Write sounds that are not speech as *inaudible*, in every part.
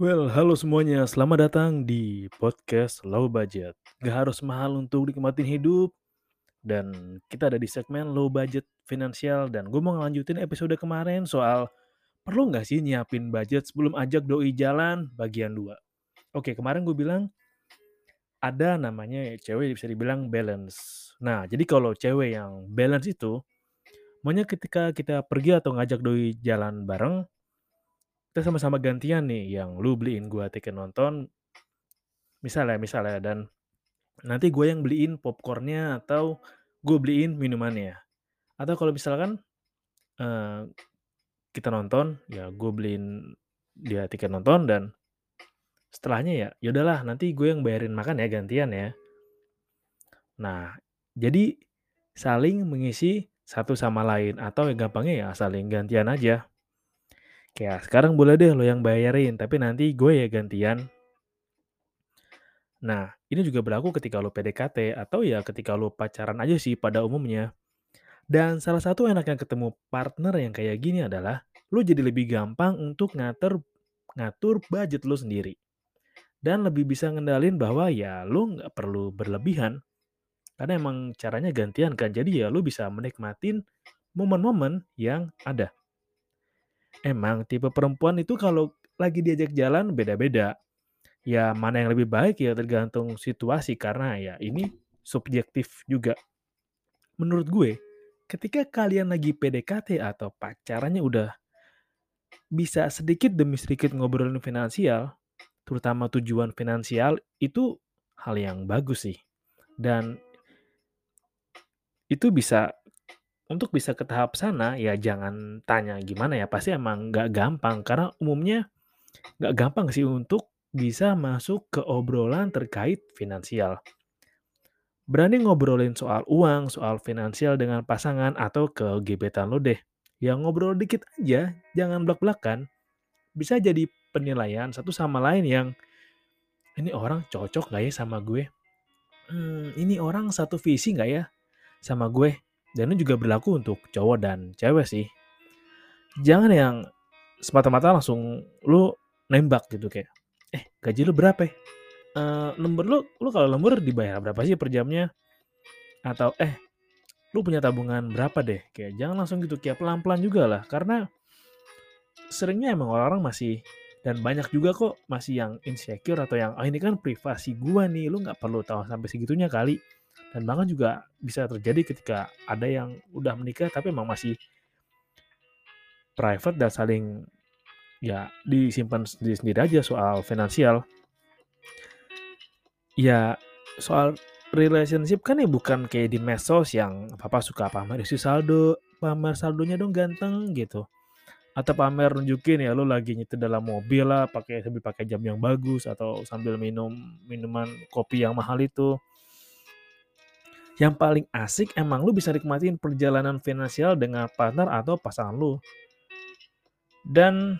Well, halo semuanya. Selamat datang di podcast Low Budget. Gak harus mahal untuk nikmatin hidup. Dan kita ada di segmen Low Budget Finansial. Dan gue mau ngelanjutin episode kemarin soal perlu nggak sih nyiapin budget sebelum ajak doi jalan bagian 2. Oke, kemarin gue bilang ada namanya cewek bisa dibilang balance. Nah, jadi kalau cewek yang balance itu, maunya ketika kita pergi atau ngajak doi jalan bareng, kita sama-sama gantian nih, yang lu beliin gua tiket nonton, misalnya, misalnya, dan nanti gue yang beliin popcornnya atau gue beliin minumannya. Atau kalau misalkan uh, kita nonton, ya gue beliin dia tiket nonton dan setelahnya ya, ya udahlah nanti gue yang bayarin makan ya gantian ya. Nah, jadi saling mengisi satu sama lain atau yang gampangnya ya saling gantian aja. Kayak sekarang boleh deh lo yang bayarin, tapi nanti gue ya gantian. Nah, ini juga berlaku ketika lo PDKT atau ya ketika lo pacaran aja sih pada umumnya. Dan salah satu enaknya ketemu partner yang kayak gini adalah lo jadi lebih gampang untuk ngatur ngatur budget lo sendiri dan lebih bisa ngendalin bahwa ya lu nggak perlu berlebihan karena emang caranya gantian kan jadi ya lu bisa menikmatin momen-momen yang ada emang tipe perempuan itu kalau lagi diajak jalan beda-beda ya mana yang lebih baik ya tergantung situasi karena ya ini subjektif juga menurut gue ketika kalian lagi PDKT atau pacarannya udah bisa sedikit demi sedikit ngobrolin finansial terutama tujuan finansial itu hal yang bagus sih. Dan itu bisa untuk bisa ke tahap sana ya jangan tanya gimana ya pasti emang nggak gampang karena umumnya nggak gampang sih untuk bisa masuk ke obrolan terkait finansial. Berani ngobrolin soal uang, soal finansial dengan pasangan atau ke gebetan lo deh. Yang ngobrol dikit aja, jangan belak-belakan. Bisa jadi penilaian satu sama lain yang ini orang cocok gak ya sama gue? Hmm, ini orang satu visi gak ya sama gue? Dan itu juga berlaku untuk cowok dan cewek sih. Jangan yang semata-mata langsung lu nembak gitu kayak, eh gaji lu berapa ya? Uh, lembur lu, lu kalau lembur dibayar berapa sih per jamnya? Atau eh lu punya tabungan berapa deh? Kayak jangan langsung gitu kayak pelan-pelan juga lah karena seringnya emang orang-orang masih dan banyak juga kok masih yang insecure atau yang oh ini kan privasi gua nih lu nggak perlu tahu sampai segitunya kali dan bahkan juga bisa terjadi ketika ada yang udah menikah tapi emang masih private dan saling ya disimpan sendiri-sendiri aja soal finansial. Ya soal relationship kan ya bukan kayak di medsos yang papa suka pamer isi saldo pamer saldonya dong ganteng gitu. Atau pamer nunjukin ya lu lagi nyetir dalam mobil lah pakai sambil pakai jam yang bagus atau sambil minum minuman kopi yang mahal itu yang paling asik emang lu bisa nikmatin perjalanan finansial dengan partner atau pasangan lu. Dan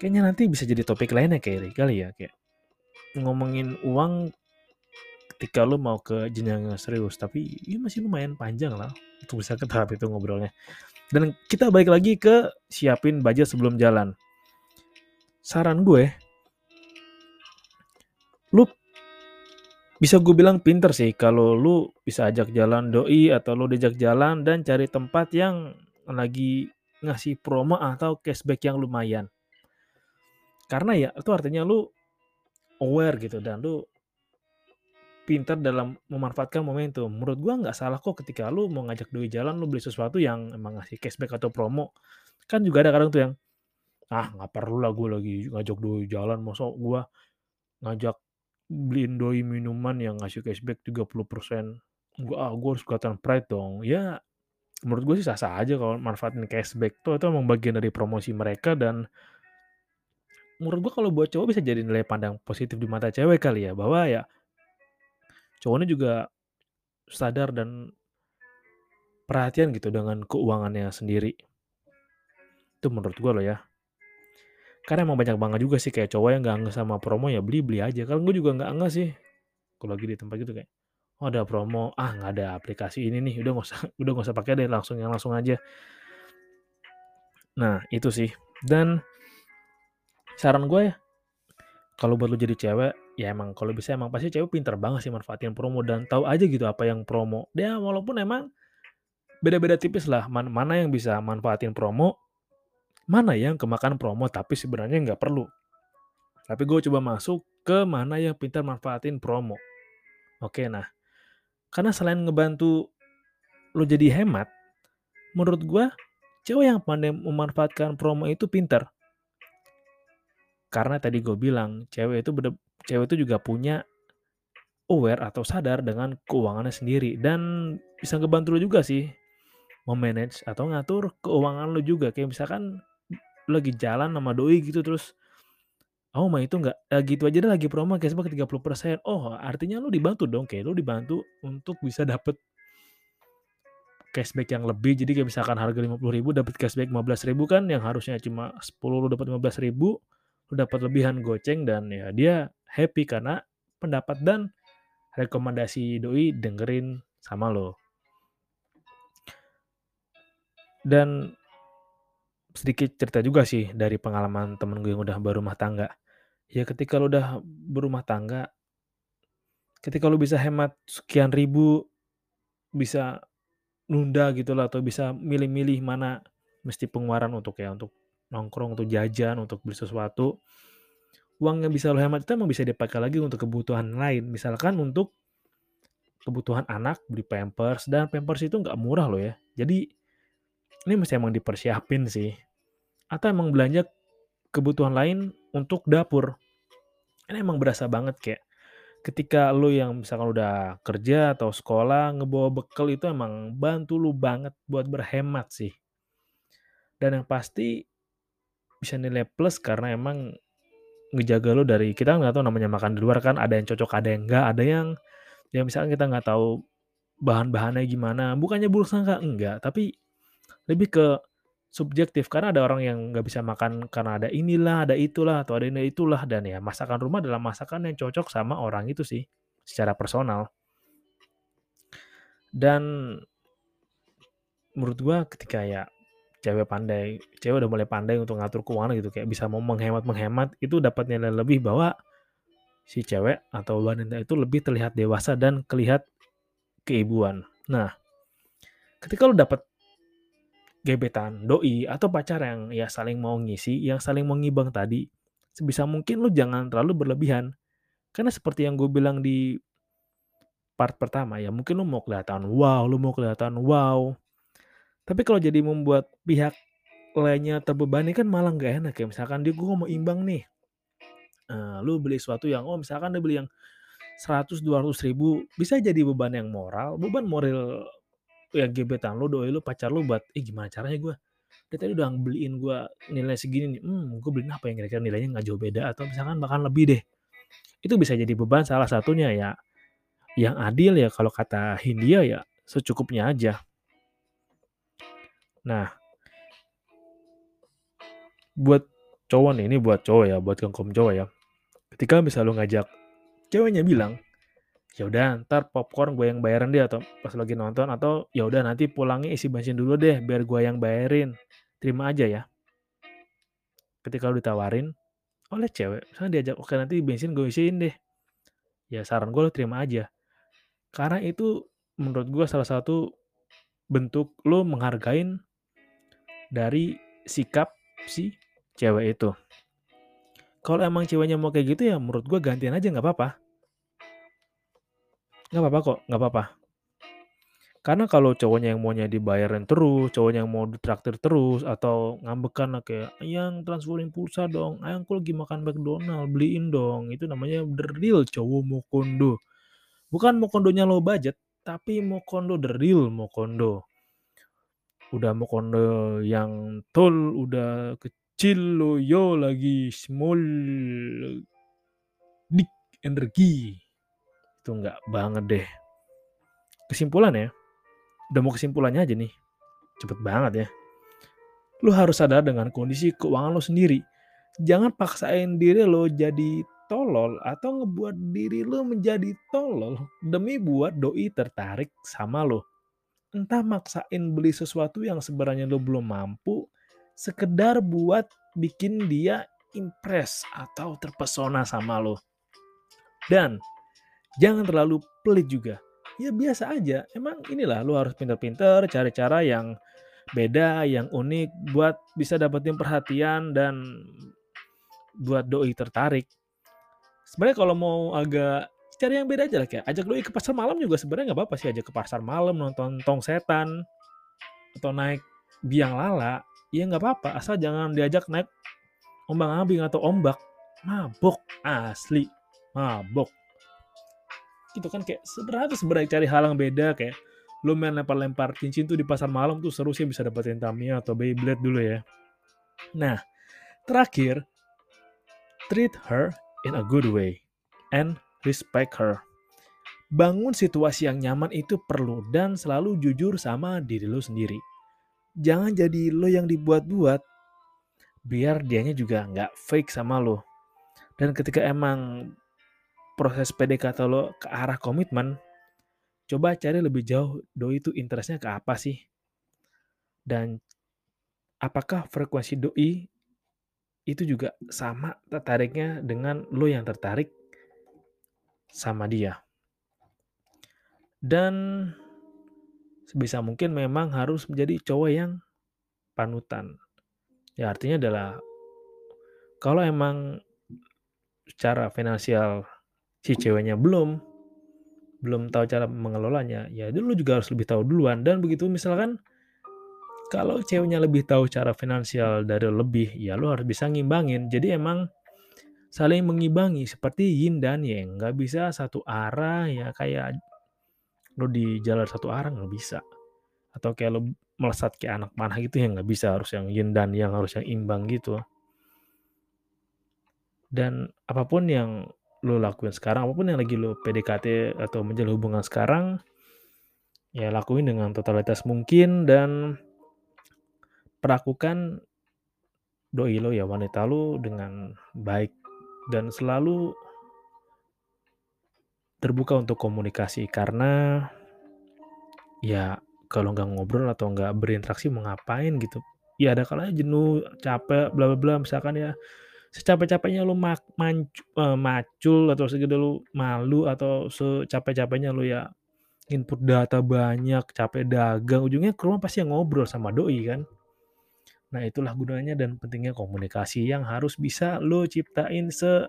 kayaknya nanti bisa jadi topik lainnya kayak kali ya kayak ngomongin uang ketika lu mau ke jenjang serius. Tapi ini masih lumayan panjang lah untuk bisa ke tahap itu ngobrolnya. Dan kita balik lagi ke siapin budget sebelum jalan. Saran gue, bisa gue bilang pinter sih kalau lu bisa ajak jalan doi atau lu diajak jalan dan cari tempat yang lagi ngasih promo atau cashback yang lumayan. Karena ya itu artinya lu aware gitu dan lu pintar dalam memanfaatkan momentum. Menurut gua nggak salah kok ketika lu mau ngajak doi jalan, lu beli sesuatu yang emang ngasih cashback atau promo. Kan juga ada kadang tuh yang, "Ah, nggak perlu lah gue lagi ngajak doi jalan, masa gua ngajak beliin doi minuman yang ngasih cashback 30%. Enggak ah, gue harus kelihatan pride dong." Ya, menurut gue sih sah-sah aja kalau manfaatin cashback tuh, itu emang bagian dari promosi mereka dan menurut gua kalau buat cowok bisa jadi nilai pandang positif di mata cewek kali ya, bahwa ya cowoknya juga sadar dan perhatian gitu dengan keuangannya sendiri. Itu menurut gua loh ya. Karena emang banyak banget juga sih kayak cowok yang nggak ngeh sama promo ya beli-beli aja. Kalau gue juga nggak ngeh sih. Kalau lagi di tempat gitu kayak, oh ada promo, ah nggak ada aplikasi ini nih, udah nggak usah, *laughs* udah nggak usah pakai deh, langsung yang langsung aja. Nah itu sih. Dan saran gue ya, kalau buat lu jadi cewek, ya emang kalau bisa emang pasti cewek pinter banget sih manfaatin promo dan tahu aja gitu apa yang promo. Dia walaupun emang beda-beda tipis lah, man mana yang bisa manfaatin promo, mana yang kemakan promo tapi sebenarnya nggak perlu. Tapi gue coba masuk ke mana yang pintar manfaatin promo. Oke, nah karena selain ngebantu lo jadi hemat, menurut gue cewek yang pandai memanfaatkan promo itu pintar. Karena tadi gue bilang, cewek itu bener, cewek itu juga punya aware atau sadar dengan keuangannya sendiri dan bisa ngebantu lo juga sih memanage atau ngatur keuangan lo juga kayak misalkan lo lagi jalan sama doi gitu terus oh mah itu nggak eh, gitu aja deh lagi promo cashback 30% oh artinya lo dibantu dong kayak lo dibantu untuk bisa dapet cashback yang lebih. Jadi kayak misalkan harga 50 ribu dapat cashback 15 ribu kan yang harusnya cuma 10 lo dapat 15 ribu lo dapat lebihan goceng dan ya dia happy karena pendapat dan rekomendasi doi dengerin sama lo. Dan sedikit cerita juga sih dari pengalaman temen gue yang udah berumah tangga. Ya ketika lo udah berumah tangga ketika lo bisa hemat sekian ribu bisa nunda gitu lah atau bisa milih-milih mana mesti pengeluaran untuk ya untuk nongkrong untuk jajan untuk beli sesuatu uang yang bisa lo hemat itu emang bisa dipakai lagi untuk kebutuhan lain. Misalkan untuk kebutuhan anak beli pampers dan pampers itu nggak murah loh ya. Jadi ini mesti emang dipersiapin sih. Atau emang belanja kebutuhan lain untuk dapur. Ini emang berasa banget kayak ketika lu yang misalkan udah kerja atau sekolah ngebawa bekal itu emang bantu lu banget buat berhemat sih. Dan yang pasti bisa nilai plus karena emang ngejaga lu dari kita nggak tahu namanya makan di luar kan ada yang cocok ada yang enggak ada yang yang misalkan kita nggak tahu bahan-bahannya gimana bukannya buruk sangka enggak. Tapi lebih ke subjektif karena ada orang yang nggak bisa makan karena ada inilah, ada itulah, atau ada ini itulah dan ya masakan rumah adalah masakan yang cocok sama orang itu sih secara personal. Dan menurut gua ketika ya cewek pandai, cewek udah mulai pandai untuk ngatur keuangan gitu kayak bisa mau menghemat-menghemat itu dapat nilai lebih bahwa si cewek atau wanita itu lebih terlihat dewasa dan kelihat keibuan. Nah, ketika lu dapat gebetan, doi, atau pacar yang ya saling mau ngisi, yang saling mau ngibang tadi, sebisa mungkin lu jangan terlalu berlebihan. Karena seperti yang gue bilang di part pertama ya, mungkin lu mau kelihatan wow, lu mau kelihatan wow. Tapi kalau jadi membuat pihak lainnya terbebani kan malah nggak enak ya. Misalkan dia gue mau imbang nih. Uh, lu beli sesuatu yang, oh misalkan dia beli yang 100-200 ribu, bisa jadi beban yang moral, beban moral ya gebetan lu, doi lu, pacar lu buat, "Ih gimana caranya gue dia tadi udah beliin gue nilai segini nih, hmm gue beliin apa yang kira-kira nilainya nggak jauh beda atau misalkan bahkan lebih deh." Itu bisa jadi beban salah satunya ya, yang adil ya kalau kata Hindia ya secukupnya aja. Nah buat cowok nih, ini buat cowok ya, buat kaum cowok ya. Ketika bisa lu ngajak ceweknya bilang, ya udah ntar popcorn gue yang bayarin dia atau pas lagi nonton atau ya udah nanti pulangnya isi bensin dulu deh biar gue yang bayarin. Terima aja ya. Ketika lu ditawarin oleh cewek misalnya diajak oke nanti bensin gue isiin deh. Ya saran gue lu terima aja. Karena itu menurut gue salah satu bentuk lo menghargain dari sikap si cewek itu. Kalau emang ceweknya mau kayak gitu ya menurut gue gantian aja nggak apa-apa. Nggak apa-apa kok, nggak apa-apa. Karena kalau cowoknya yang maunya dibayarin terus, cowoknya yang mau ditraktir terus, atau ngambekan kayak, "Yang transferin pulsa dong, ayang aku lagi makan McDonald, beliin dong." Itu namanya real cowok mau kondo. Bukan mau kondonya low budget, tapi mau kondo real mau kondo. Udah mau kondo yang tol, udah kecil loyo lagi small dik energi. Itu nggak banget deh. Kesimpulan ya, udah mau kesimpulannya aja nih. Cepet banget ya. Lu harus sadar dengan kondisi keuangan lo sendiri. Jangan paksain diri lo jadi tolol atau ngebuat diri lo menjadi tolol demi buat doi tertarik sama lo. Entah maksain beli sesuatu yang sebenarnya lo belum mampu, sekedar buat bikin dia impress atau terpesona sama lo. Dan jangan terlalu pelit juga. Ya biasa aja. Emang inilah lu harus pinter-pinter cari cara yang beda, yang unik buat bisa dapetin perhatian dan buat doi tertarik. Sebenarnya kalau mau agak cari yang beda aja lah kayak ajak doi ke pasar malam juga sebenarnya nggak apa-apa sih. Ajak ke pasar malam nonton tong setan atau naik biang lala ya nggak apa-apa. Asal jangan diajak naik ombang ambing atau ombak. Mabok asli. Mabok gitu kan kayak tuh sebenarnya cari hal yang beda kayak lu main lempar-lempar cincin tuh di pasar malam tuh seru sih bisa dapetin Tamiya atau Beyblade dulu ya. Nah, terakhir treat her in a good way and respect her. Bangun situasi yang nyaman itu perlu dan selalu jujur sama diri lo sendiri. Jangan jadi lo yang dibuat-buat, biar dianya juga nggak fake sama lo. Dan ketika emang proses PDKT lo ke arah komitmen, coba cari lebih jauh doi itu interestnya ke apa sih? Dan apakah frekuensi doi itu juga sama tertariknya dengan lo yang tertarik sama dia. Dan sebisa mungkin memang harus menjadi cowok yang panutan. Ya artinya adalah kalau emang secara finansial si ceweknya belum belum tahu cara mengelolanya, ya dulu juga harus lebih tahu duluan. Dan begitu misalkan kalau ceweknya lebih tahu cara finansial dari lebih, ya lo harus bisa ngimbangin. Jadi emang saling mengimbangi seperti yin dan yang. Nggak bisa satu arah ya kayak lo di jalan satu arah nggak bisa. Atau kayak lo melesat kayak anak panah gitu ya nggak bisa. Harus yang yin dan yang harus yang imbang gitu. Dan apa pun yang lo lakuin sekarang, apa pun yang lagi lo PDKT atau menjalin hubungan sekarang, ya lakuin dengan totalitas mungkin dan perlakukan doi lo ya wanita lo dengan baik dan selalu terbuka untuk komunikasi karena ya kalau nggak ngobrol atau nggak berinteraksi mau ngapain gitu? Ya ada kalanya jenuh capek bla bla bla misalkan ya secapek-capeknya lu mak mancu, uh, macul atau segede lu malu atau secapek-capeknya lu ya input data banyak, capek dagang, ujungnya ke rumah pasti yang ngobrol sama doi kan. Nah itulah gunanya dan pentingnya komunikasi yang harus bisa lo ciptain se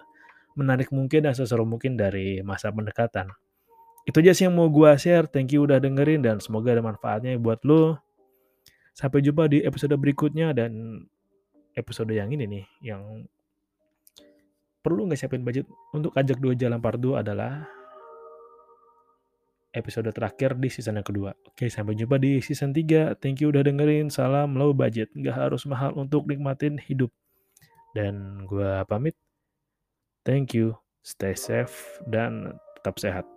menarik mungkin dan seseru mungkin dari masa pendekatan. Itu aja sih yang mau gue share. Thank you udah dengerin dan semoga ada manfaatnya buat lo. Sampai jumpa di episode berikutnya dan episode yang ini nih, yang perlu nggak siapin budget untuk ajak dua jalan part 2 adalah episode terakhir di season yang kedua. Oke, sampai jumpa di season 3. Thank you udah dengerin. Salam low budget. Nggak harus mahal untuk nikmatin hidup. Dan gue pamit. Thank you. Stay safe dan tetap sehat.